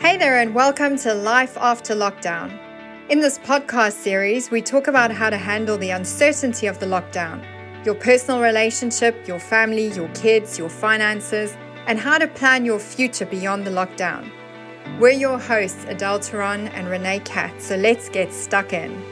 Hey there, and welcome to Life After Lockdown. In this podcast series, we talk about how to handle the uncertainty of the lockdown, your personal relationship, your family, your kids, your finances, and how to plan your future beyond the lockdown. We're your hosts, Adele Taron and Renee Katz, so let's get stuck in.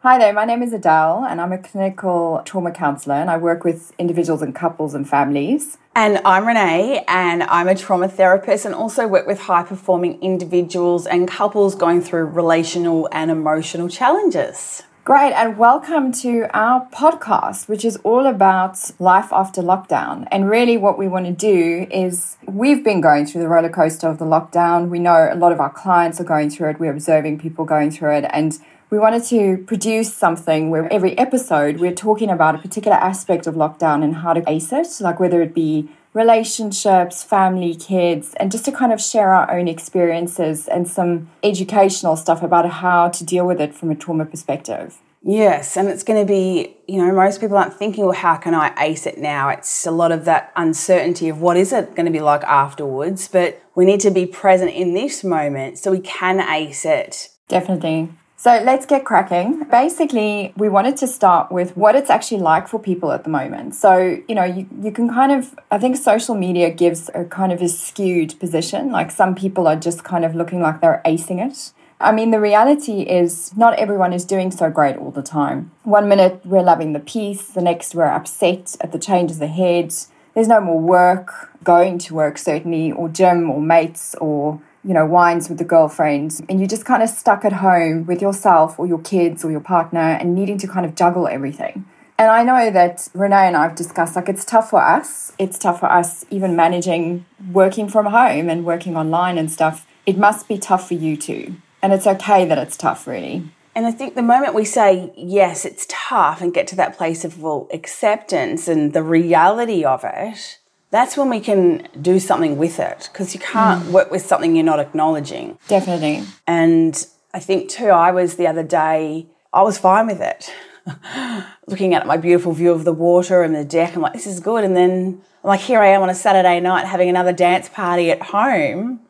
Hi there, my name is Adele, and I'm a clinical trauma counsellor, and I work with individuals and couples and families. And I'm Renee, and I'm a trauma therapist and also work with high performing individuals and couples going through relational and emotional challenges. Great, and welcome to our podcast, which is all about life after lockdown. And really, what we want to do is we've been going through the roller coaster of the lockdown. We know a lot of our clients are going through it, we're observing people going through it, and we wanted to produce something where every episode we're talking about a particular aspect of lockdown and how to ace it, like whether it be relationships, family, kids, and just to kind of share our own experiences and some educational stuff about how to deal with it from a trauma perspective. Yes, and it's going to be, you know, most people aren't thinking, well, how can I ace it now? It's a lot of that uncertainty of what is it going to be like afterwards, but we need to be present in this moment so we can ace it. Definitely. So let's get cracking. Basically, we wanted to start with what it's actually like for people at the moment. So, you know, you, you can kind of, I think social media gives a kind of a skewed position. Like some people are just kind of looking like they're acing it. I mean, the reality is not everyone is doing so great all the time. One minute we're loving the peace, the next we're upset at the changes ahead. There's no more work, going to work certainly, or gym, or mates, or you know, wines with the girlfriend, and you're just kind of stuck at home with yourself or your kids or your partner and needing to kind of juggle everything. And I know that Renee and I have discussed like it's tough for us. It's tough for us even managing working from home and working online and stuff. It must be tough for you too. And it's okay that it's tough, really. And I think the moment we say, yes, it's tough and get to that place of, well, acceptance and the reality of it, that's when we can do something with it because you can't mm. work with something you're not acknowledging. Definitely. And I think too, I was the other day, I was fine with it. Looking at my beautiful view of the water and the deck, I'm like, this is good. And then I'm like, here I am on a Saturday night having another dance party at home.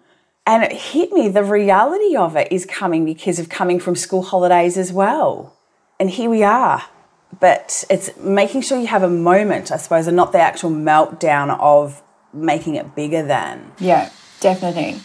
And it hit me, the reality of it is coming because of coming from school holidays as well. And here we are but it's making sure you have a moment, I suppose, and not the actual meltdown of making it bigger than. Yeah, definitely.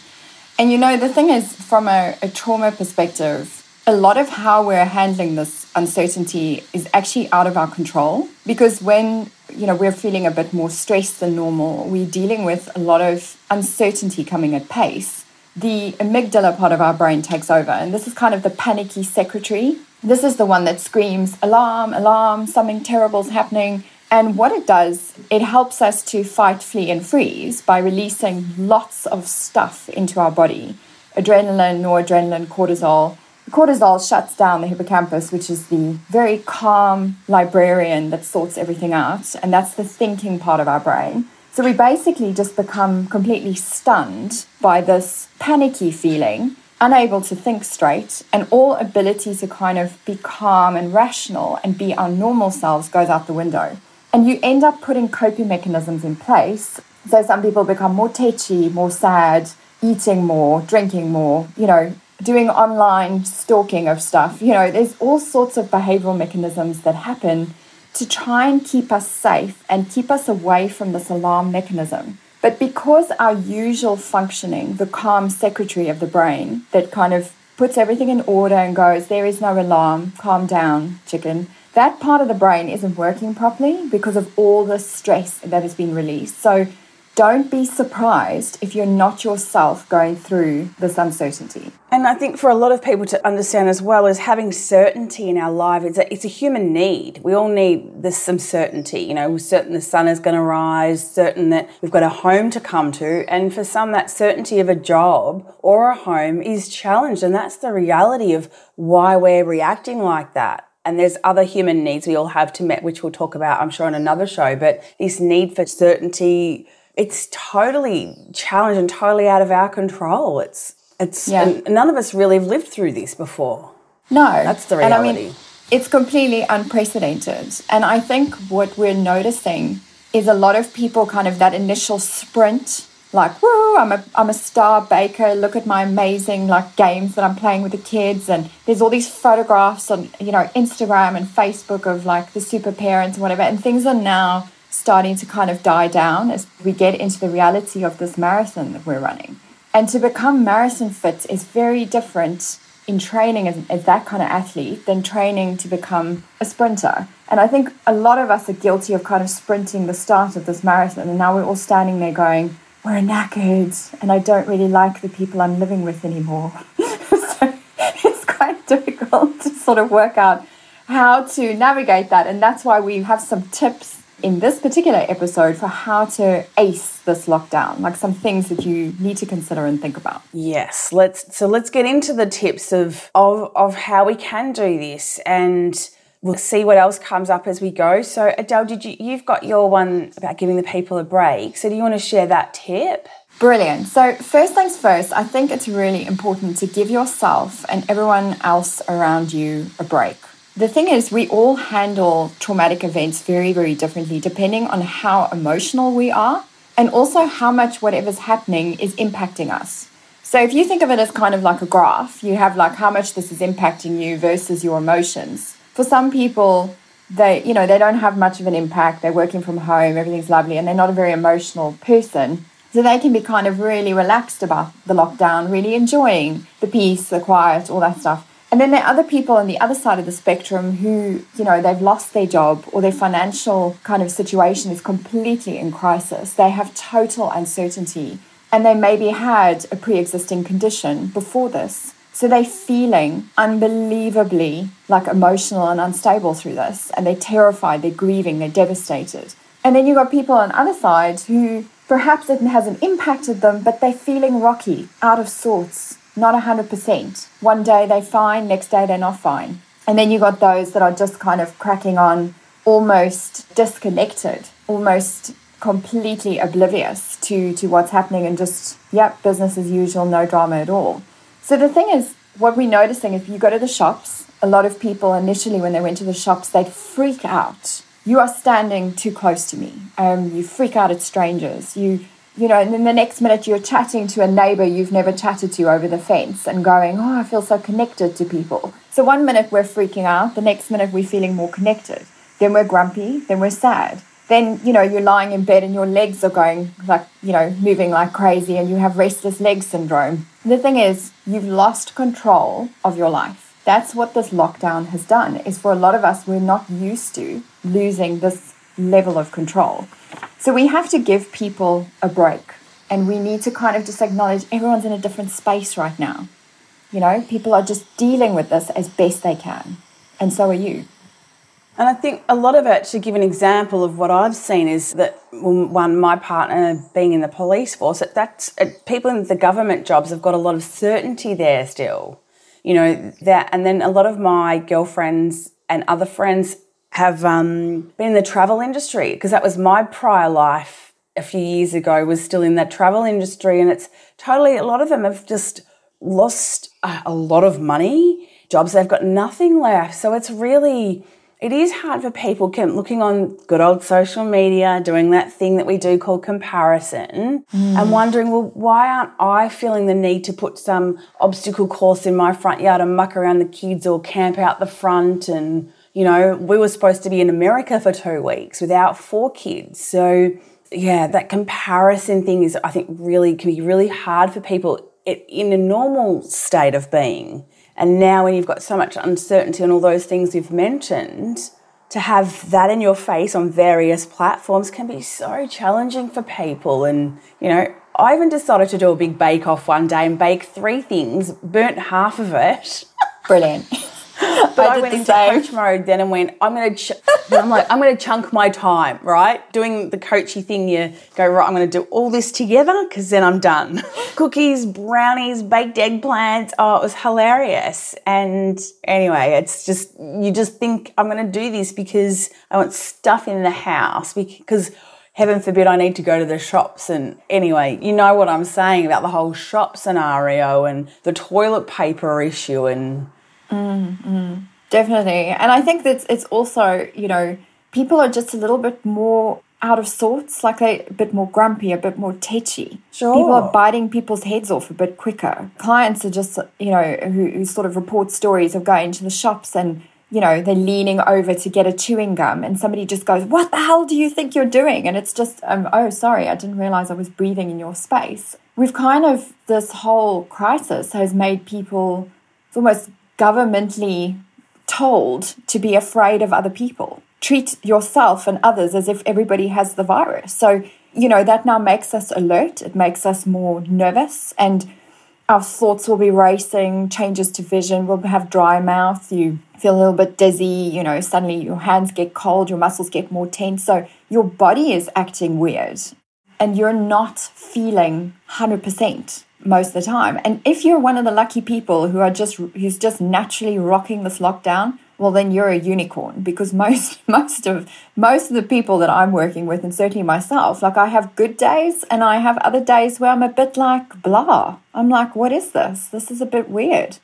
And you know, the thing is, from a, a trauma perspective, a lot of how we're handling this uncertainty is actually out of our control because when you know we're feeling a bit more stressed than normal we're dealing with a lot of uncertainty coming at pace the amygdala part of our brain takes over and this is kind of the panicky secretary this is the one that screams, alarm, alarm, something terrible is happening. And what it does, it helps us to fight, flee, and freeze by releasing lots of stuff into our body adrenaline, noradrenaline, cortisol. Cortisol shuts down the hippocampus, which is the very calm librarian that sorts everything out. And that's the thinking part of our brain. So we basically just become completely stunned by this panicky feeling unable to think straight, and all ability to kind of be calm and rational and be our normal selves goes out the window. And you end up putting coping mechanisms in place. So some people become more tetchy, more sad, eating more, drinking more, you know, doing online stalking of stuff. You know, there's all sorts of behavioral mechanisms that happen to try and keep us safe and keep us away from this alarm mechanism. But because our usual functioning, the calm secretary of the brain that kind of puts everything in order and goes, there is no alarm, calm down, chicken, that part of the brain isn't working properly because of all the stress that has been released. So don't be surprised if you're not yourself going through this uncertainty. And I think for a lot of people to understand as well is having certainty in our life. It's a, it's a human need. We all need this some certainty. You know, we're certain the sun is going to rise, certain that we've got a home to come to. And for some, that certainty of a job or a home is challenged. And that's the reality of why we're reacting like that and there's other human needs we all have to meet, which we'll talk about, I'm sure, in another show. But this need for certainty, it's totally challenged and totally out of our control. It's it's yeah. none of us really have lived through this before. No, that's the reality. And I mean, it's completely unprecedented. And I think what we're noticing is a lot of people kind of that initial sprint like, whoa, I'm a, I'm a star baker. Look at my amazing like games that I'm playing with the kids. And there's all these photographs on, you know, Instagram and Facebook of like the super parents and whatever. And things are now starting to kind of die down as we get into the reality of this marathon that we're running. And to become marathon fit is very different in training as, as that kind of athlete than training to become a sprinter. And I think a lot of us are guilty of kind of sprinting the start of this marathon. And now we're all standing there going, we're knackered and I don't really like the people I'm living with anymore. so it's quite difficult to sort of work out how to navigate that. And that's why we have some tips in this particular episode for how to ace this lockdown, like some things that you need to consider and think about. Yes, let's so let's get into the tips of of, of how we can do this and we'll see what else comes up as we go. So Adele, did you you've got your one about giving the people a break. So do you want to share that tip? Brilliant. So, first things first, I think it's really important to give yourself and everyone else around you a break. The thing is, we all handle traumatic events very, very differently depending on how emotional we are and also how much whatever's happening is impacting us. So, if you think of it as kind of like a graph, you have like how much this is impacting you versus your emotions. For some people, they, you know, they don't have much of an impact. They're working from home, everything's lovely, and they're not a very emotional person. So they can be kind of really relaxed about the lockdown, really enjoying the peace, the quiet, all that stuff. And then there are other people on the other side of the spectrum who, you know, they've lost their job or their financial kind of situation is completely in crisis. They have total uncertainty and they maybe had a pre existing condition before this. So they're feeling unbelievably like emotional and unstable through this. And they're terrified, they're grieving, they're devastated. And then you've got people on the other side who perhaps it hasn't impacted them, but they're feeling rocky, out of sorts, not 100%. One day they're fine, next day they're not fine. And then you got those that are just kind of cracking on, almost disconnected, almost completely oblivious to, to what's happening and just, yep, business as usual, no drama at all. So the thing is, what we're noticing if you go to the shops, a lot of people initially when they went to the shops, they'd freak out. You are standing too close to me. Um, you freak out at strangers. You you know, and then the next minute you're chatting to a neighbor you've never chatted to over the fence and going, Oh, I feel so connected to people. So one minute we're freaking out, the next minute we're feeling more connected. Then we're grumpy, then we're sad. Then, you know, you're lying in bed and your legs are going like, you know, moving like crazy and you have restless leg syndrome. The thing is, you've lost control of your life. That's what this lockdown has done, is for a lot of us, we're not used to losing this level of control. So we have to give people a break and we need to kind of just acknowledge everyone's in a different space right now. You know, people are just dealing with this as best they can. And so are you. And I think a lot of it, to give an example of what I've seen, is that one, my partner being in the police force, that that's people in the government jobs have got a lot of certainty there still. You know that, and then a lot of my girlfriends and other friends have um, been in the travel industry because that was my prior life a few years ago was still in that travel industry and it's totally a lot of them have just lost a, a lot of money jobs they've got nothing left so it's really it is hard for people looking on good old social media doing that thing that we do called comparison mm. and wondering well why aren't i feeling the need to put some obstacle course in my front yard and muck around the kids or camp out the front and you know, we were supposed to be in America for two weeks without four kids. So, yeah, that comparison thing is, I think, really can be really hard for people in a normal state of being. And now, when you've got so much uncertainty and all those things you've mentioned, to have that in your face on various platforms can be so challenging for people. And, you know, I even decided to do a big bake off one day and bake three things, burnt half of it. Brilliant. but I, I went into coach mode then and went, I'm going to, ch- I'm like, I'm going to chunk my time, right? Doing the coachy thing, you go, right, I'm going to do all this together because then I'm done. Cookies, brownies, baked eggplants. Oh, it was hilarious. And anyway, it's just, you just think, I'm going to do this because I want stuff in the house because heaven forbid I need to go to the shops. And anyway, you know what I'm saying about the whole shop scenario and the toilet paper issue and Mm, mm, definitely. And I think that it's also, you know, people are just a little bit more out of sorts, like they're a bit more grumpy, a bit more tetchy. Sure. People are biting people's heads off a bit quicker. Clients are just, you know, who, who sort of report stories of going to the shops and, you know, they're leaning over to get a chewing gum and somebody just goes, What the hell do you think you're doing? And it's just, um, oh, sorry, I didn't realize I was breathing in your space. We've kind of, this whole crisis has made people it's almost governmentally told to be afraid of other people. Treat yourself and others as if everybody has the virus. So, you know, that now makes us alert, it makes us more nervous, and our thoughts will be racing, changes to vision, we'll have dry mouth, you feel a little bit dizzy, you know, suddenly your hands get cold, your muscles get more tense. So, your body is acting weird, and you're not feeling 100% most of the time. And if you're one of the lucky people who are just who's just naturally rocking this lockdown, well then you're a unicorn because most most of most of the people that I'm working with and certainly myself, like I have good days and I have other days where I'm a bit like blah. I'm like, what is this? This is a bit weird.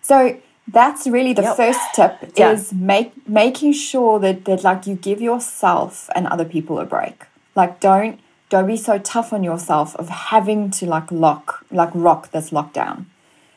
So that's really the Yep. first tip Yeah. is make making sure that that like you give yourself and other people a break. Like don't don't be so tough on yourself of having to like lock like rock this lockdown.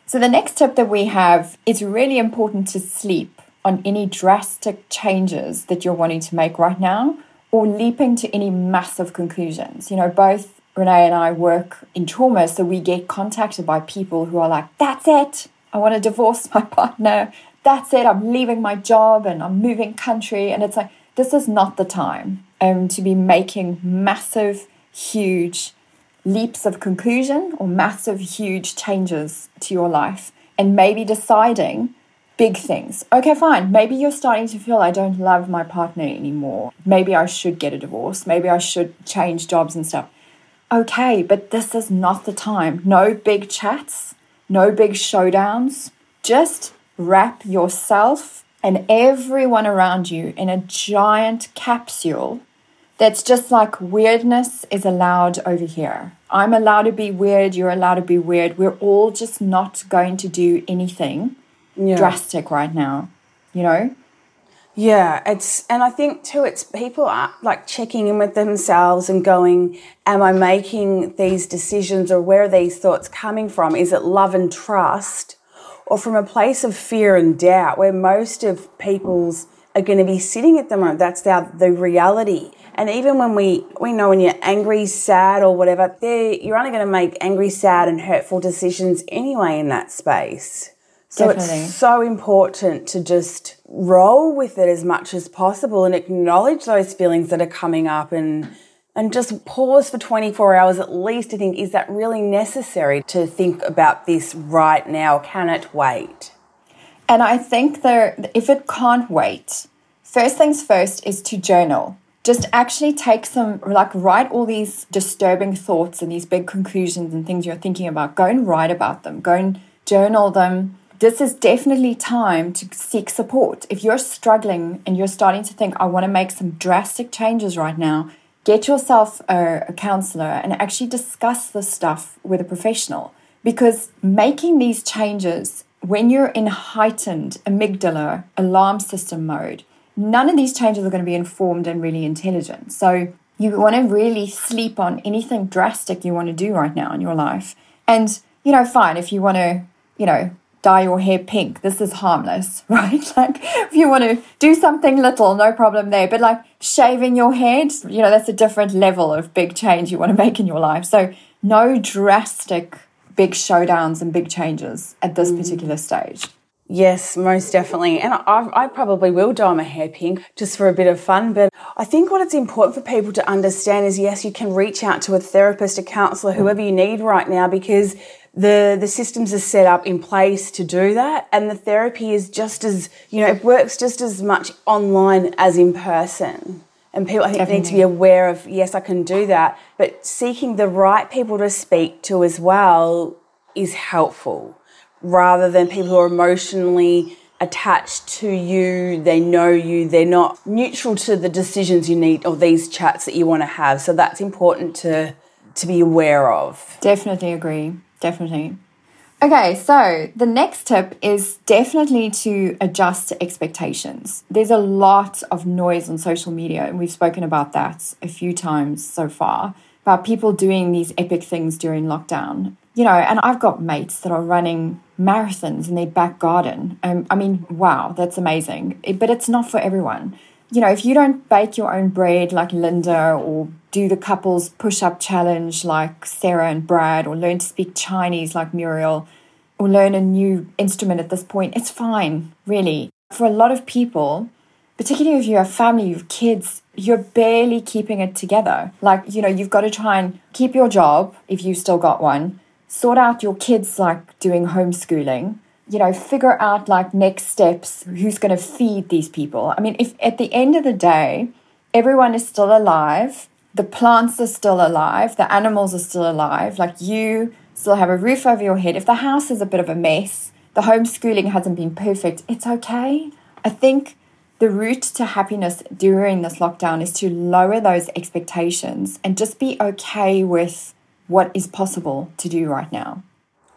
So the next tip that we have it's really important to sleep on any drastic changes that you're wanting to make right now or leaping to any massive conclusions. You know, both Renee and I work in trauma, so we get contacted by people who are like, that's it. I want to divorce my partner. That's it. I'm leaving my job and I'm moving country. And it's like, this is not the time um, to be making massive, huge leaps of conclusion or massive, huge changes to your life. And maybe deciding big things. Okay, fine. Maybe you're starting to feel I don't love my partner anymore. Maybe I should get a divorce. Maybe I should change jobs and stuff. Okay, but this is not the time. No big chats, no big showdowns. Just wrap yourself and everyone around you in a giant capsule that's just like weirdness is allowed over here. I'm allowed to be weird, you're allowed to be weird. We're all just not going to do anything Yeah. drastic right now, you know? Yeah, it's and I think too it's people are like checking in with themselves and going, am I making these decisions or where are these thoughts coming from? Is it love and trust or from a place of fear and doubt where most of people's are going to be sitting at the moment? That's the, the reality. And even when we, we know when you're angry, sad, or whatever, there you're only going to make angry, sad, and hurtful decisions anyway in that space. So Definitely. it's so important to just roll with it as much as possible and acknowledge those feelings that are coming up and and just pause for 24 hours at least to think is that really necessary to think about this right now can it wait And I think there, if it can't wait, first things first is to journal. Just actually take some, like, write all these disturbing thoughts and these big conclusions and things you're thinking about. Go and write about them. Go and journal them. This is definitely time to seek support. If you're struggling and you're starting to think, I want to make some drastic changes right now, get yourself a, a counselor and actually discuss this stuff with a professional. Because making these changes when you're in heightened amygdala alarm system mode, none of these changes are going to be informed and really intelligent. So you want to really sleep on anything drastic you want to do right now in your life. And, you know, fine, if you want to, you know, dye your hair pink, this is harmless, right? Like, if you want to do something little, no problem there. But like shaving your head, you know, that's a different level of big change you want to make in your life. So, no drastic big showdowns and big changes at this mm. particular stage. Yes, most definitely. And I, I probably will dye my hair pink just for a bit of fun. But I think what it's important for people to understand is yes, you can reach out to a therapist, a counselor, whoever you need right now, because the, the systems are set up in place to do that. And the therapy is just as, you know, it works just as much online as in person. And people, I think, need to be aware of, yes, I can do that. But seeking the right people to speak to as well is helpful rather than people who are emotionally attached to you, they know you, they're not neutral to the decisions you need or these chats that you want to have. So that's important to to be aware of. Definitely agree. Definitely. Okay, so the next tip is definitely to adjust expectations. There's a lot of noise on social media, and we've spoken about that a few times so far about people doing these epic things during lockdown. You know, and I've got mates that are running marathons in their back garden. Um, I mean, wow, that's amazing. But it's not for everyone. You know, if you don't bake your own bread like Linda or do the couples push up challenge like Sarah and Brad, or learn to speak Chinese like Muriel, or learn a new instrument at this point, it's fine, really. For a lot of people, particularly if you have family, you have kids, you're barely keeping it together. Like, you know, you've got to try and keep your job if you've still got one, sort out your kids like doing homeschooling, you know, figure out like next steps, who's going to feed these people. I mean, if at the end of the day, everyone is still alive the plants are still alive, the animals are still alive, like you still have a roof over your head. If the house is a bit of a mess, the homeschooling hasn't been perfect, it's okay. I think the route to happiness during this lockdown is to lower those expectations and just be okay with what is possible to do right now.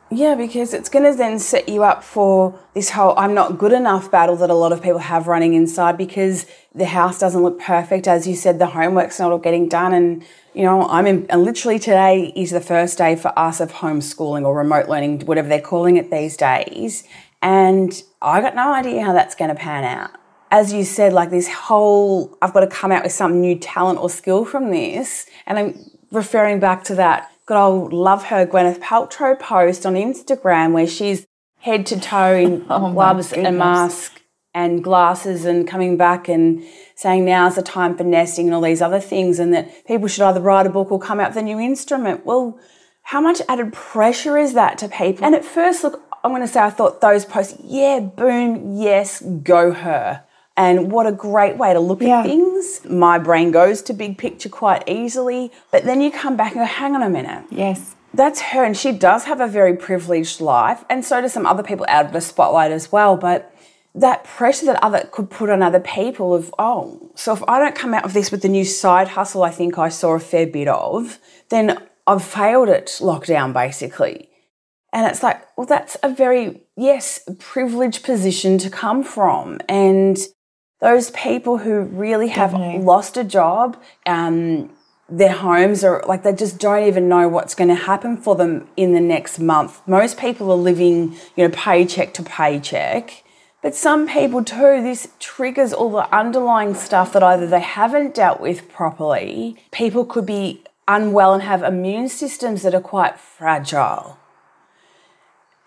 Yeah, because it's going to then set you up for this whole I'm not good enough battle that a lot of people have running inside because the house doesn't look perfect. As you said, the homework's not all getting done. And, you know, I'm in, and literally today is the first day for us of homeschooling or remote learning, whatever they're calling it these days. And I got no idea how that's going to pan out. As you said, like this whole, I've got to come out with some new talent or skill from this. And I'm referring back to that good old love her Gwyneth Paltrow post on Instagram where she's head to toe in oh gloves and mask and glasses and coming back and saying now's the time for nesting and all these other things and that people should either write a book or come out with a new instrument. Well, how much added pressure is that to people? And at first, look, I'm going to say I thought those posts, yeah, boom, yes, go her. And what a great way to look yeah. at things. My brain goes to big picture quite easily. But then you come back and go, hang on a minute. Yes. That's her. And she does have a very privileged life. And so do some other people out of the spotlight as well. But that pressure that other could put on other people of, oh, so if I don't come out of this with the new side hustle I think I saw a fair bit of, then I've failed at lockdown basically. And it's like, well, that's a very, yes, privileged position to come from. And those people who really have Definitely. lost a job, um, their homes are like they just don't even know what's going to happen for them in the next month. Most people are living, you know, paycheck to paycheck. But some people too, this triggers all the underlying stuff that either they haven't dealt with properly, people could be unwell and have immune systems that are quite fragile.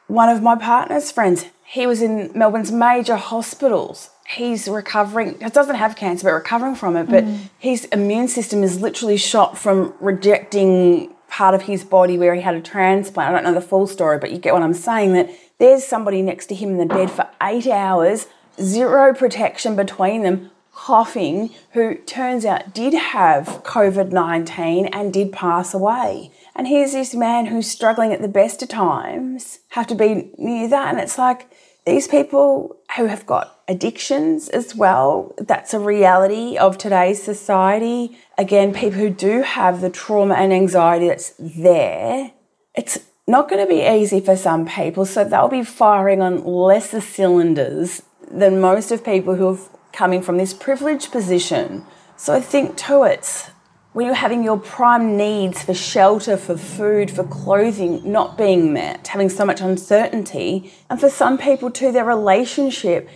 One of my partner's friends, he was in Melbourne's major hospitals he's recovering he doesn't have cancer but recovering from it but mm. his immune system is literally shot from rejecting part of his body where he had a transplant. I don't know the full story but you get what i'm saying that there's somebody next to him in the bed for eight hours zero protection between them coughing who turns out did have covid-19 and did pass away. And here's this man who's struggling at the best of times have to be near that. And it's like these people who have got addictions as well, that's a reality of today's society. Again, people who do have the trauma and anxiety that's there, it's not going to be easy for some people. So they'll be firing on lesser cylinders than most of people who are coming from this privileged position. So I think too, it's when you're having your prime needs for shelter, for food, for clothing not being met, having so much uncertainty, and for some people too, their relationship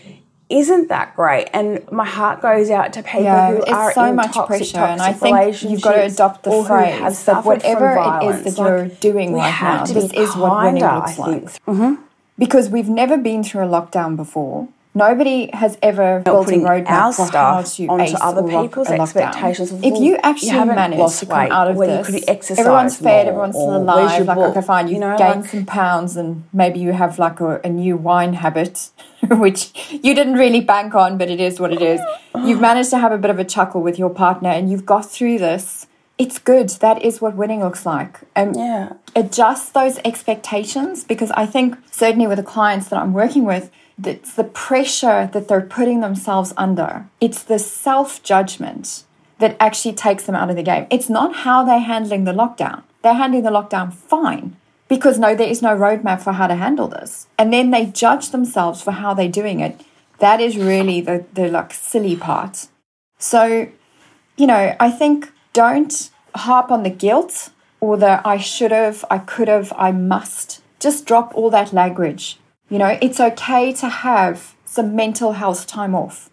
isn't that great. And my heart goes out to people yeah, who are so in much toxic, pressure, toxic and I think you've got to adopt the phrase that whatever it is that you're doing right now, this is what winning looks like. Mm-hmm. Because we've never been through a lockdown before. Nobody has ever Not built a roadmap for how to onto other people's expectations. If you actually you manage to come out of this, everyone's fed, everyone's still alive. Like, okay, fine, you, you know, gained like, some pounds, and maybe you have like a, a new wine habit, which you didn't really bank on, but it is what it is. You've managed to have a bit of a chuckle with your partner, and you've got through this. It's good. That is what winning looks like. And yeah. adjust those expectations because I think certainly with the clients that I'm working with it's the pressure that they're putting themselves under. It's the self judgment that actually takes them out of the game. It's not how they're handling the lockdown. They're handling the lockdown fine. because no, there is no roadmap for how to handle this. And then they judge themselves for how they're doing it. That is really the, the like silly part. So, you know, I think don't harp on the guilt or the I should have, I could have, I must. Just drop all that language. You know, it's okay to have some mental health time off.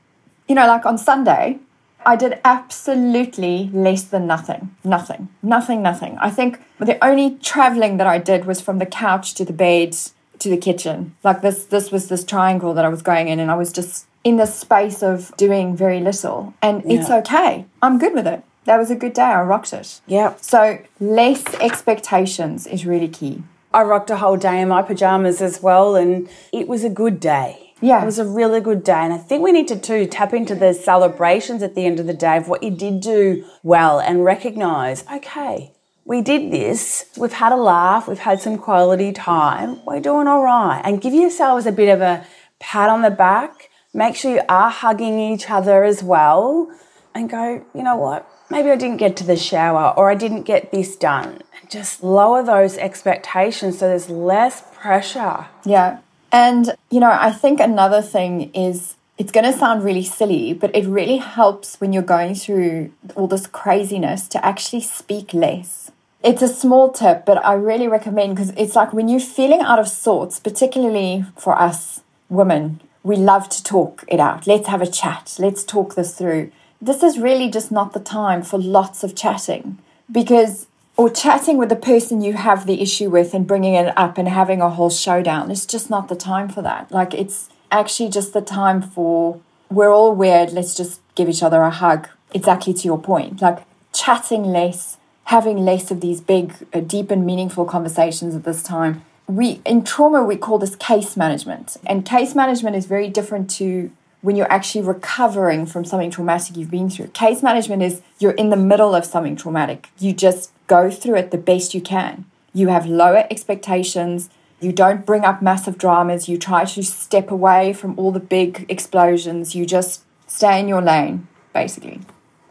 You know, like on Sunday, I did absolutely less than nothing. Nothing. Nothing, nothing. I think the only traveling that I did was from the couch to the bed to the kitchen. Like this this was this triangle that I was going in and I was just in the space of doing very little. And yeah. it's okay. I'm good with it that was a good day. I rocked it. Yeah. So less expectations is really key. I rocked a whole day in my pajamas as well, and it was a good day. Yeah. It was a really good day. And I think we need to too tap into the celebrations at the end of the day of what you did do well and recognize, okay, we did this. We've had a laugh. We've had some quality time. We're doing all right. And give yourselves a bit of a pat on the back. Make sure you are hugging each other as well and go, you know what? maybe I didn't get to the shower or I didn't get this done. Just lower those expectations so there's less pressure. Yeah. And, you know, I think another thing is it's going to sound really silly, but it really helps when you're going through all this craziness to actually speak less. It's a small tip, but I really recommend because it's like when you're feeling out of sorts, particularly for us women, we love to talk it out. Let's have a chat. Let's talk this through this is really just not the time for lots of chatting because or chatting with the person you have the issue with and bringing it up and having a whole showdown it's just not the time for that. Like it's actually just the time for we're all weird let's just give each other a hug. Exactly to your point. Like chatting less having less of these big uh, deep and meaningful conversations at this time. We in trauma we call this case management. And case management is very different to when you're actually recovering from something traumatic you've been through. Case management is you're in the middle of something traumatic. You just go through it the best you can. You have lower expectations. You don't bring up massive dramas. You try to step away from all the big explosions. You just stay in your lane, basically.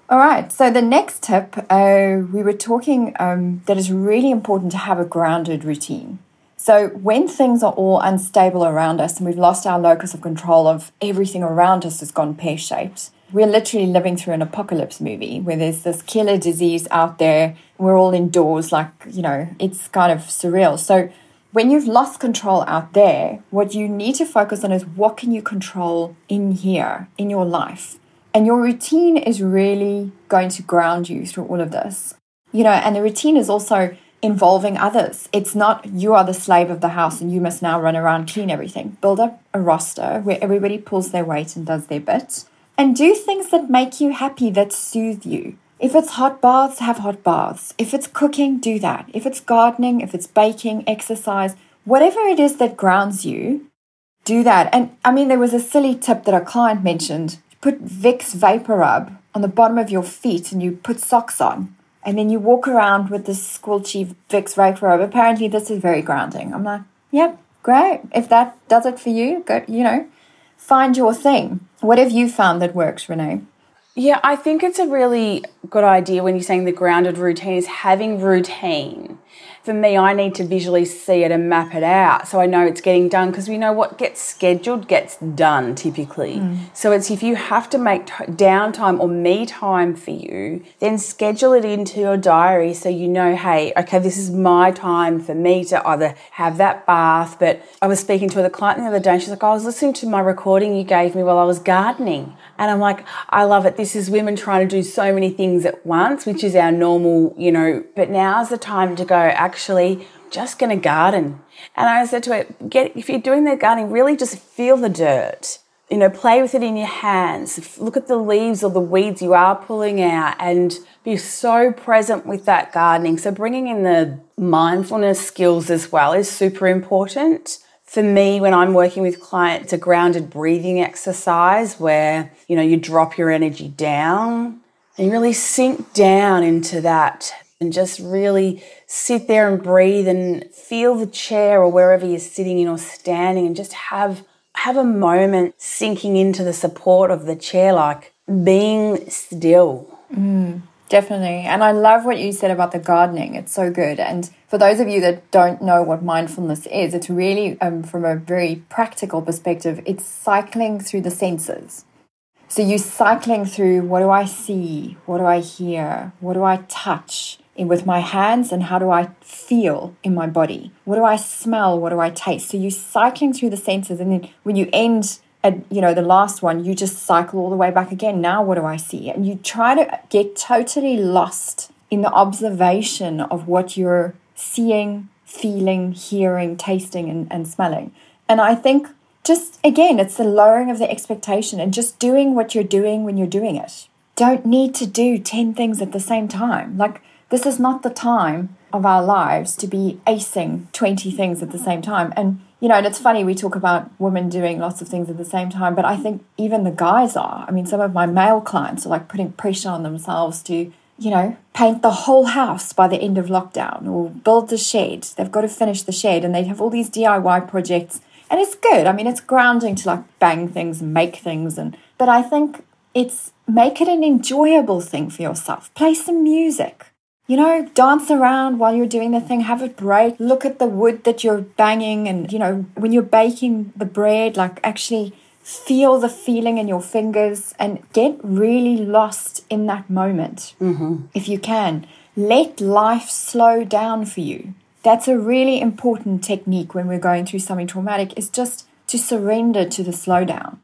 All right, so the next tip, uh, we were talking um, that is really important to have a grounded routine. So, when things are all unstable around us and we've lost our locus of control of everything around us has gone pear shaped, we're literally living through an apocalypse movie where there's this killer disease out there. We're all indoors, like, you know, it's kind of surreal. So, when you've lost control out there, what you need to focus on is what can you control in here, in your life? And your routine is really going to ground you through all of this. You know, and the routine is also involving others. It's not you are the slave of the house and you must now run around clean everything. Build up a roster where everybody pulls their weight and does their bit. And do things that make you happy, that soothe you. If it's hot baths, have hot baths. If it's cooking, do that. If it's gardening, if it's baking, exercise, whatever it is that grounds you, do that. And I mean, there was a silly tip that a client mentioned. put Vicks VapoRub on the bottom of your feet and you put socks on and then you walk around with this squelchy Vicks VapoRub. Apparently, this is very grounding. I'm like, yep, great. If that does it for you, go, you know, find your thing. What have you found that works, Renee? Yeah, I think it's a really good idea when you're saying the grounded routine is having routine for me, I need to visually see it and map it out so I know it's getting done because we know what gets scheduled gets done typically. Mm. So it's if you have to make t- downtime or me time for you, then schedule it into your diary so you know, hey, okay, this is my time for me to either have that bath. But I was speaking to a client the other day, and she's like, I was listening to my recording you gave me while I was gardening. And I'm like, I love it. This is women trying to do so many things at once, which is our normal, you know, but now's the time to go, actually, just going to garden. And I said to her, get, if you're doing the gardening, really just feel the dirt. You know, play with it in your hands. Look at the leaves or the weeds you are pulling out and be so present with that gardening. So bringing in the mindfulness skills as well is super important for me, when I'm working with clients, a grounded breathing exercise where, you know, you drop your energy down and really sink down into that and just really sit there and breathe and feel the chair or wherever you're sitting in or standing and just have have a moment sinking into the support of the chair like being still. Mm. Definitely. And I love what you said about the gardening. It's so good. And for those of you that don't know what mindfulness is, it's really, um, from a very practical perspective, it's cycling through the senses. So you're cycling through what do I see? What do I hear? What do I touch? With my hands and how do I feel in my body? What do I smell? What do I taste? So you're cycling through the senses, and then when you end at you know the last one, you just cycle all the way back again. Now what do I see? And you try to get totally lost in the observation of what you're seeing, feeling, hearing, tasting, and, and smelling. And I think just again, it's the lowering of the expectation and just doing what you're doing when you're doing it. Don't need to do 10 things at the same time. Like, this is not the time of our lives to be acing 20 things at the same time. And, you know, and it's funny, we talk about women doing lots of things at the same time, but I think even the guys are. I mean, some of my male clients are like putting pressure on themselves to, you know, paint the whole house by the end of lockdown or build the shed. They've got to finish the shed and they have all these DIY projects and it's good. I mean, it's grounding to like bang things and make things, and but I think it's make it an enjoyable thing for yourself. Play some music. You know, dance around while you're doing the thing, have a break, look at the wood that you're banging, and you know, when you're baking the bread, like actually feel the feeling in your fingers and get really lost in that moment mm-hmm. if you can. Let life slow down for you that's a really important technique when we're going through something traumatic is just to surrender to the slowdown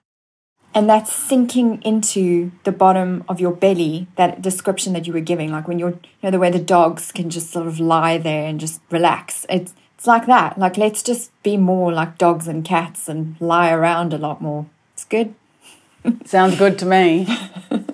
and that's sinking into the bottom of your belly that description that you were giving like when you're you know the way the dogs can just sort of lie there and just relax. It's it's like that. Like let's just be more like dogs and cats and lie around a lot more. It's good. Sounds good to me.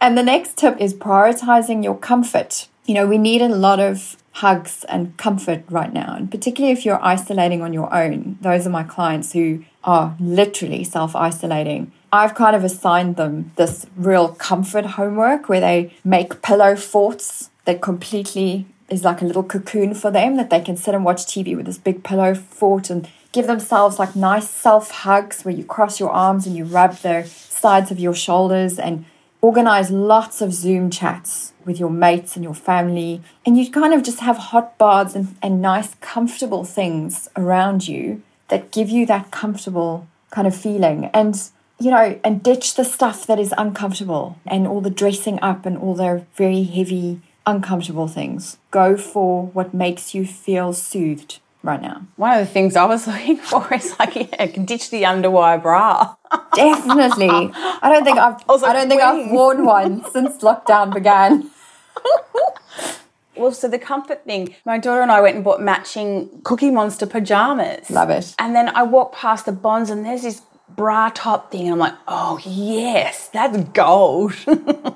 And the next tip is prioritizing your comfort. You know we need a lot of hugs and comfort right now. And particularly if you're isolating on your own, those are my clients who are literally self isolating. I've kind of assigned them this real comfort homework where they make pillow forts that completely is like a little cocoon for them that they can sit and watch TV with this big pillow fort and give themselves like nice self hugs where you cross your arms and you rub the sides of your shoulders and organize lots of Zoom chats with your mates and your family. And you kind of just have hot baths and, and nice, comfortable things around you that give you that comfortable kind of feeling. And you know, and ditch the stuff that is uncomfortable and all the dressing up and all the very heavy, uncomfortable things. Go for what makes you feel soothed right now. One of the things I was looking for is like, yeah, ditch the underwire bra. Definitely. I don't think I've I, I don't think I've worn one since lockdown began. Well, so the comfort thing, my daughter and I went and bought matching Cookie Monster pajamas. Love it. And then I walked past the Bonds and there's this bra top thing. And I'm like, oh, yes, that's gold.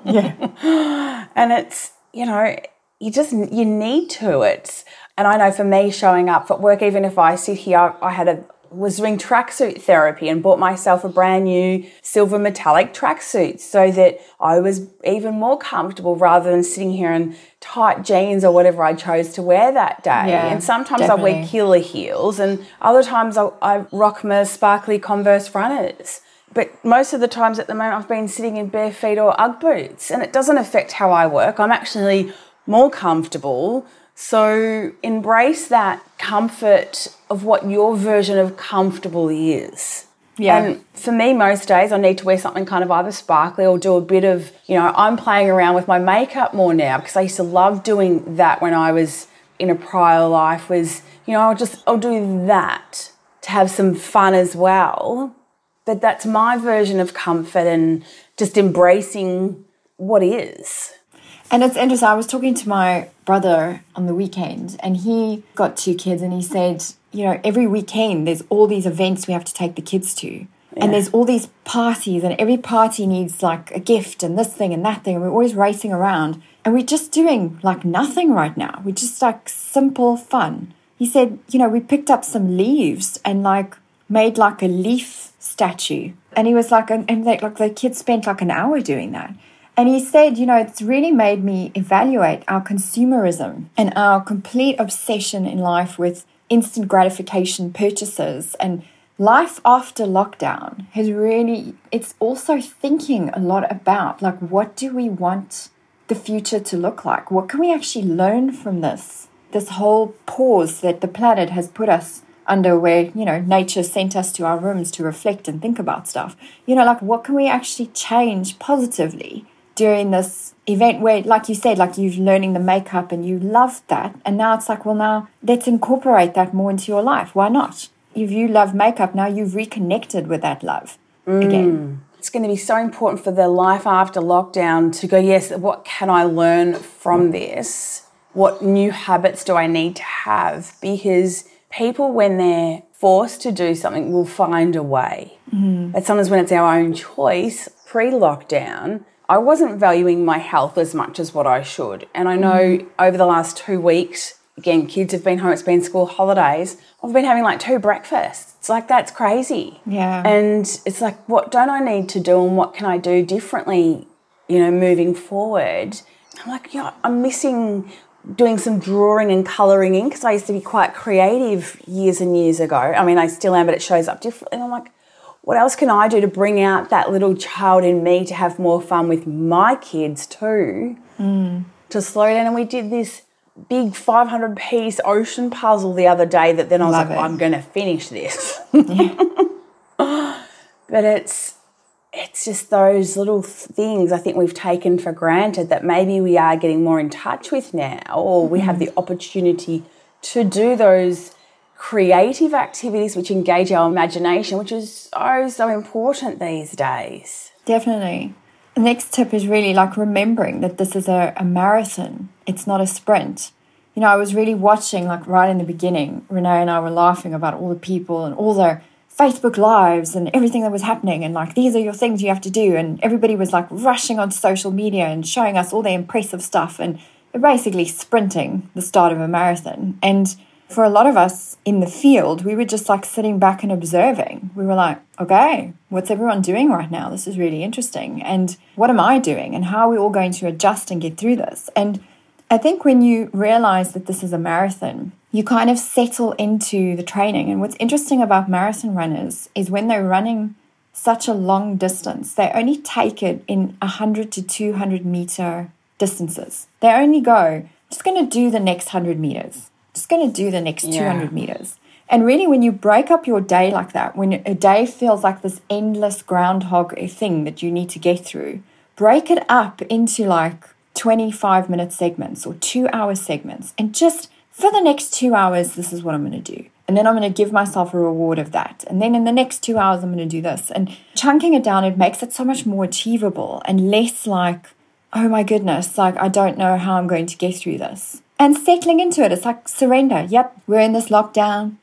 yeah. and it's, you know, you just, you need to. It's, and I know for me showing up at work, even if I sit here, I had a was doing tracksuit therapy and bought myself a brand new silver metallic tracksuit so that I was even more comfortable rather than sitting here in tight jeans or whatever I chose to wear that day. Yeah, and sometimes definitely. I wear killer heels and other times I, I rock my sparkly Converse runners. But most of the times at the moment, I've been sitting in bare feet or Ugg boots, and it doesn't affect how I work. I'm actually more comfortable so embrace that comfort of what your version of comfortable is. Yeah. And for me, most days I need to wear something kind of either sparkly or do a bit of, you know, I'm playing around with my makeup more now because I used to love doing that when I was in a prior life was, you know, I'll just, I'll do that to have some fun as well. But that's my version of comfort and just embracing what is. And it's interesting. I was talking to my brother on the weekend, and he got two kids, and he said, you know, every weekend there's all these events we have to take the kids to. Yeah. And there's all these parties, and every party needs like a gift and this thing and that thing. And we're always racing around. And we're just doing like nothing right now. We're just like simple fun. He said, you know, we picked up some leaves and like made like a leaf statue. And he was like, and, and they, like the kids spent like an hour doing that. And he said, you know, it's really made me evaluate our consumerism and our complete obsession in life with instant gratification purchases and life after lockdown has really it's also thinking a lot about like what do we want the future to look like? What can we actually learn from this? This whole pause that the planet has put us under where, you know, nature sent us to our rooms to reflect and think about stuff. You know, like what can we actually change positively during this event where, like you said, like you're learning the makeup and you loved that. And now it's like, well, now let's incorporate that more into your life. Why not? If you love makeup, now you've reconnected with that love mm. again. It's going to be so important for the life after lockdown to go, yes, what can I learn from this? What new habits do I need to have? Because people, when they're forced to do something, will find a way. Mm. But sometimes when it's our own choice, pre lockdown, I wasn't valuing my health as much as what I should. And I know mm. over the last two weeks, again, kids have been home, it's been school holidays. I've been having like two breakfasts. It's like, that's crazy. Yeah. And it's like, what don't I need to do and what can I do differently, you know, moving forward? I'm like, yeah, I'm missing doing some drawing and colouring in because I used to be quite creative years and years ago. I mean, I still am, but it shows up differently. And I'm like, what else can I do to bring out that little child in me to have more fun with my kids too? Mm. To slow down. And we did this big 500 piece ocean puzzle the other day that then I was Love like, I'm going to finish this. but it's it's just those little things I think we've taken for granted that maybe we are getting more in touch with now, or we mm-hmm. have the opportunity to do those creative activities which engage our imagination, which is so, so important these days. Definitely. The next tip is really like remembering that this is a, a marathon, it's not a sprint. You know, I was really watching, like right in the beginning, Renee and I were laughing about all the people and all their Facebook Lives and everything that was happening, and like, these are your things you have to do. And everybody was like rushing on social media and showing us all the impressive stuff and basically sprinting the start of a marathon. And for a lot of us in the field, we were just like sitting back and observing. We were like, okay, what's everyone doing right now? This is really interesting. And what am I doing? And how are we all going to adjust and get through this? And I think when you realize that this is a marathon, you kind of settle into the training. And what's interesting about marathon runners is when they're running such a long distance, they only take it in 100 to 200 meter distances. They only go, just going to do the next 100 meters, going to do the next yeah. 200 meters. And really, when you break up your day like that, when a day feels like this endless groundhog thing that you need to get through, break it up into like 25 minute segments or two hour segments and just for the next two hours, this is what I'm going to do. And then I'm going to give myself a reward of that. And then in the next two hours, I'm going to do this. And chunking it down, it makes it so much more achievable and less like, oh my goodness, like I don't know how I'm going to get through this. And settling into it, it's like surrender. Yep, we're in this lockdown.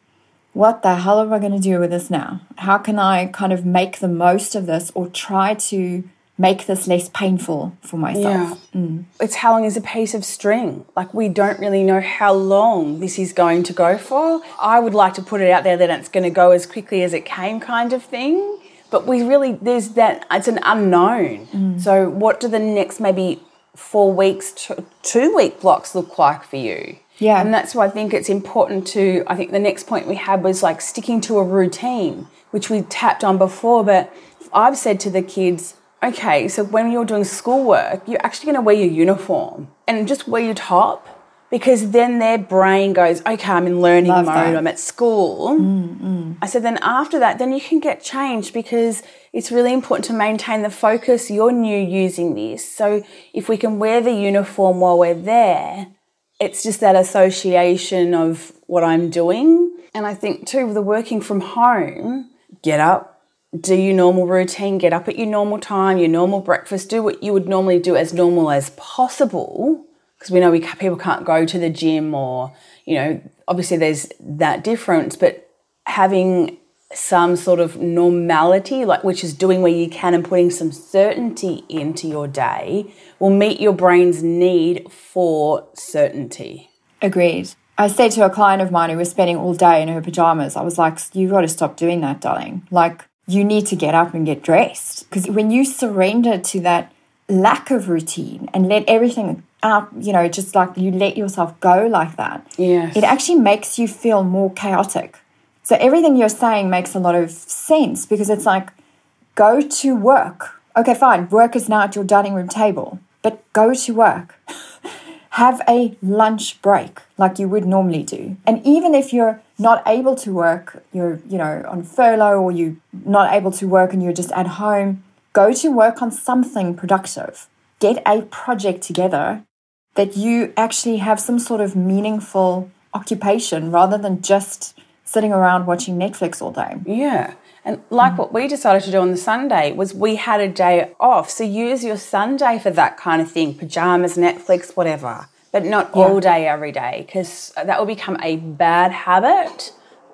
What the hell am I going to do with this now? How can I kind of make the most of this or try to make this less painful for myself. Yeah. Mm. It's how long is a piece of string? Like we don't really know how long this is going to go for. I would like to put it out there that it's going to go as quickly as it came kind of thing. But we really there's that it's an unknown. Mm. So what do the next maybe 4 weeks to 2 week blocks look like for you? Yeah. And that's why I think it's important to I think the next point we had was like sticking to a routine, which we tapped on before, but I've said to the kids okay, so when you're doing schoolwork, you're actually going to wear your uniform and just wear your top because then their brain goes, okay, I'm in learning Love mode, that. I'm at school. Mm, mm. I said, then after that, then you can get changed because it's really important to maintain the focus. You're new using this. So if we can wear the uniform while we're there, it's just that association of what I'm doing. And I think too, with the working from home, get up, do your normal routine, get up at your normal time, your normal breakfast, do what you would normally do as normal as possible. Because we know we people can't go to the gym or, you know, obviously there's that difference, but having some sort of normality, like which is doing where you can and putting some certainty into your day, will meet your brain's need for certainty. Agreed. I said to a client of mine who was spending all day in her pajamas, I was like, you've got to stop doing that, darling. Like, you need to get up and get dressed. Because when you surrender to that lack of routine and let everything out, you know, just like you let yourself go like that, yes. it actually makes you feel more chaotic. So everything you're saying makes a lot of sense because it's like, go to work. Okay, fine, work is now at your dining room table. but go to work. Have a lunch break like you would normally do. And even if you're not able to work, you're, you know, on furlough or you're not able to work and you're just at home, go to work on something productive. Get a project together that you actually have some sort of meaningful occupation rather than just sitting around watching Netflix all day. Yeah. And like mm. what we decided to do on the Sunday was we had a day off. So use your Sunday for that kind of thing, pajamas, Netflix, whatever, but not yeah. all day every day because that will become a bad habit.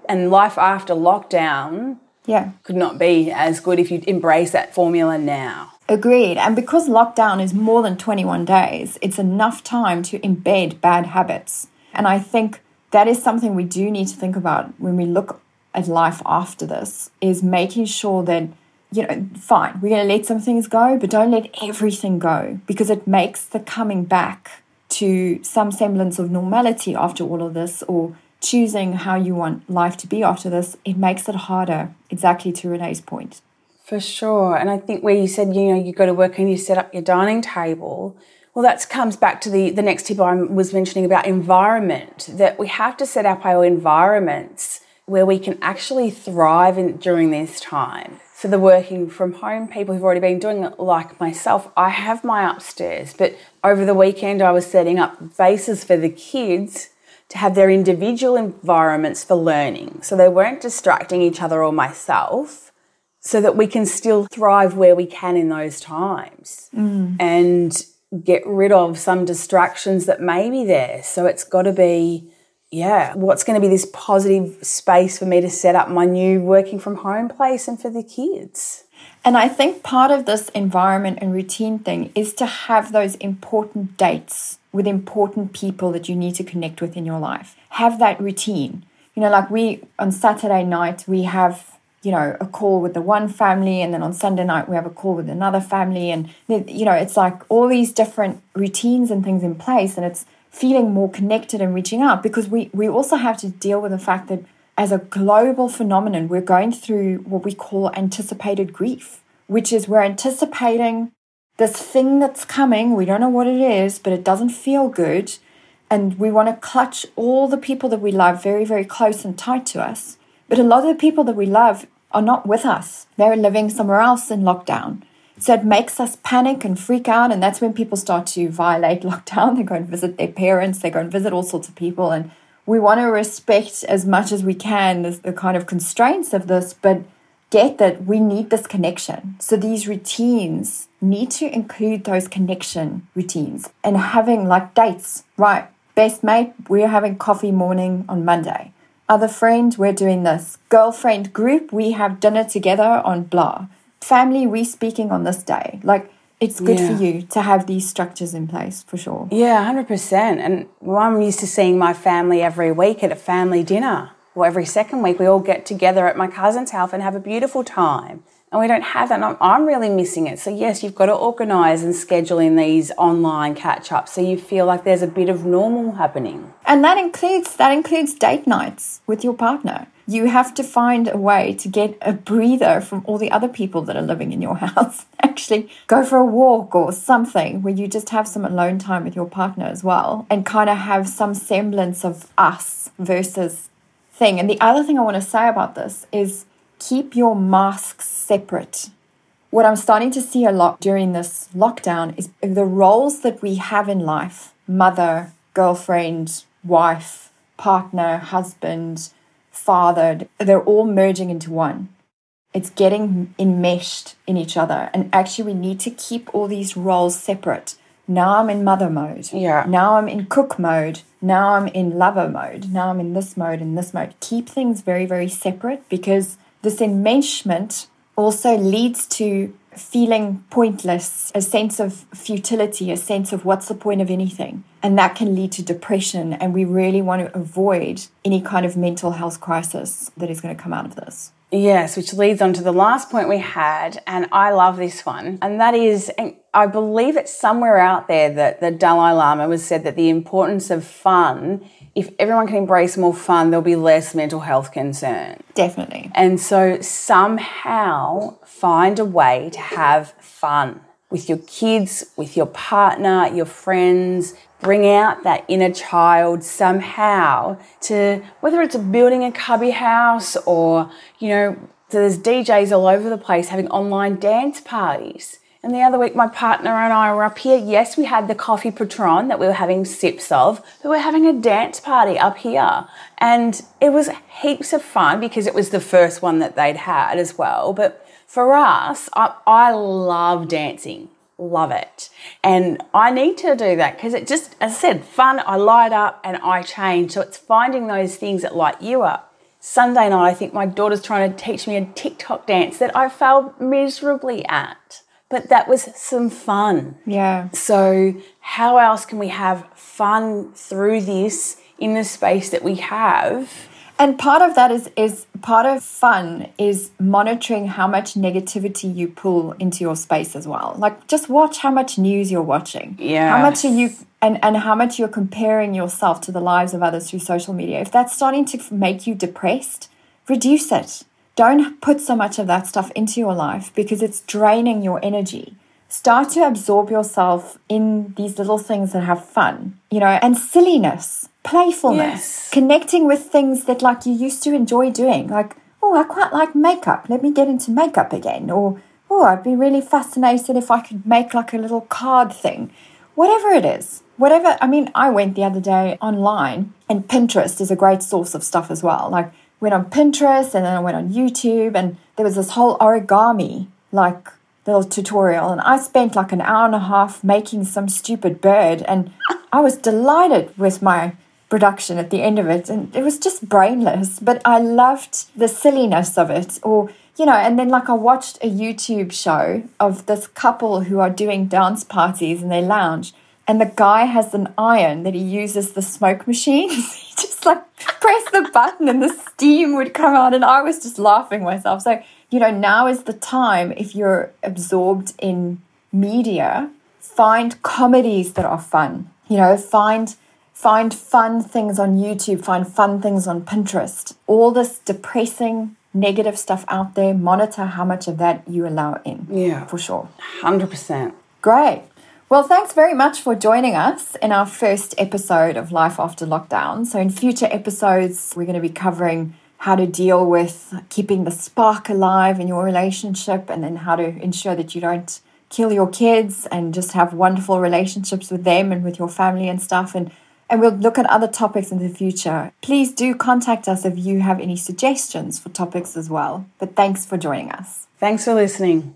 And life after lockdown yeah. could not be as good if you embrace that formula now. Agreed. And because lockdown is more than 21 days, it's enough time to embed bad habits. And I think that is something we do need to think about when we look at life after this is making sure that you know fine we're going to let some things go but don't let everything go because it makes the coming back to some semblance of normality after all of this or choosing how you want life to be after this. It makes it harder exactly to renee's point. For sure. And i think where you said you know you go to work and you set up your dining table well, that comes back to the, the next tip I was mentioning about environment, that we have to set up our environments where we can actually thrive in, during this time. For the working from home people who've already been doing it, like myself, I have my upstairs, but over the weekend I was setting up bases for the kids to have their individual environments for learning. So they weren't distracting each other or myself, so that we can still thrive where we can in those times. Mm. And get rid of some distractions that may be there. So it's got to be, yeah, what's going to be this positive space for me to set up my new working from home place and for the kids? And I think part of this environment and routine thing is to have those important dates with important people that you need to connect with in your life. Have that routine. You know, like we on Saturday night, we have you know a call with the one family and then on sunday night we have a call with another family and you know it's like all these different routines and things in place and it's feeling more connected and reaching out because we we also have to deal with the fact that as a global phenomenon we're going through what we call anticipated grief which is we're anticipating this thing that's coming we don't know what it is but it doesn't feel good and we want to clutch all the people that we love very very close and tight to us. But a lot of the people that we love are not with us. They're living somewhere else in lockdown. So it makes us panic and freak out. And that's when people start to violate lockdown. They go and visit their parents, they go and visit all sorts of people. And we want to respect as much as we can the, kind of constraints of this, but get that we need this connection. So these routines need to include those connection routines and having like dates, right? Best mate, we're having coffee morning on Monday other friend, we're doing this. Girlfriend group, we have dinner together on blah. Family, we speaking on this day. Like, it's good yeah. for you to have these structures in place for sure. Yeah, 100%. And well, I'm used to seeing my family every week at a family dinner. Well, every second week, we all get together at my cousin's house and have a beautiful time and we don't have that. I'm really missing it. So, yes, you've got to organise and schedule in these online catch ups so you feel like there's a bit of normal happening. And that includes that includes date nights with your partner. You have to find a way to get a breather from all the other people that are living in your house. Actually, go for a walk or something where you just have some alone time with your partner as well and kind of have some semblance of us versus thing. And the other thing I want to say about this is keep your masks separate. What I'm starting to see a lot during this lockdown is the roles that we have in life mother, girlfriend, wife, partner, husband, father they're all merging into one. It's getting enmeshed in each other. And actually, we need to keep all these roles separate. Now I'm in mother mode. Yeah. Now I'm in cook mode. Now I'm in lover mode. Now I'm in this mode, in this mode. Keep things very, very separate because this enmeshment also leads to feeling pointless, a sense of futility, a sense of what's the point of anything. And that can lead to depression. And we really want to avoid any kind of mental health crisis that is going to come out of this. Yes, which leads on to the last point we had, and I love this one, and that is, I believe it's somewhere out there that the Dalai Lama was said that the importance of fun if everyone can embrace more fun, there'll be less mental health concern. Definitely. And so somehow find a way to have fun. with your kids, with your partner, your friends. Bring out that inner child somehow to whether it's building a cubby house or, you know, there's DJs all over the place having online dance parties. And the other week, my partner and I were up here. Yes, we had the coffee patron that we were having sips of, but we're having a dance party up here. And it was heaps of fun because it was the first one that they'd had as well. But for us, I, I love dancing love it. And I need to do that because it just, as I said, fun. I light up and I change. So it's finding those things that light you up. Sunday night, I think my daughter's trying to teach me a TikTok dance that I failed miserably at. But that was some fun. Yeah. So, how else can we have fun through this in the space that we have? And part of that is is part of fun is monitoring how much negativity you pull into your space as well. Like just watch how much news you're watching. Yeah. How much are you and and how much you're comparing yourself to the lives of others through social media. If that's starting to make you depressed, reduce it. Don't put so much of that stuff into your life because it's draining your energy start to absorb yourself in these little things that have fun, you know, and silliness, playfulness, Yes. connecting with things that like you used to enjoy doing. Like, oh, I quite like makeup. Let me get into makeup again. Or, oh, I'd be really fascinated if I could make like a little card thing. Whatever it is, whatever. I mean, I went the other day online, and Pinterest is a great source of stuff as well. Like, went on Pinterest and then I went on YouTube, and there was this whole origami like little tutorial and I spent like an hour and a half making some stupid bird and I was delighted with my production at the end of it and it was just brainless but I loved the silliness of it or you know and then like I watched a YouTube show of this couple who are doing dance parties in their lounge and the guy has an iron that he uses the smoke machines he just like press the button and the steam would come out and I was just laughing myself so you know, now is the time if you're absorbed in media, find comedies that are fun. You know, find find fun things on YouTube, find fun things on Pinterest. All this depressing negative stuff out there, monitor how much of that you allow in. Yeah. For sure. 100%. Great. Well, thanks very much for joining us in our first episode of Life After Lockdown. So, in future episodes, we're going to be covering how to deal with keeping the spark alive in your relationship and then how to ensure that you don't kill your kids and just have wonderful relationships with them and with your family and stuff and and we'll look at other topics in the future. Please do contact us if you have any suggestions for topics as well. But thanks for joining us. Thanks for listening.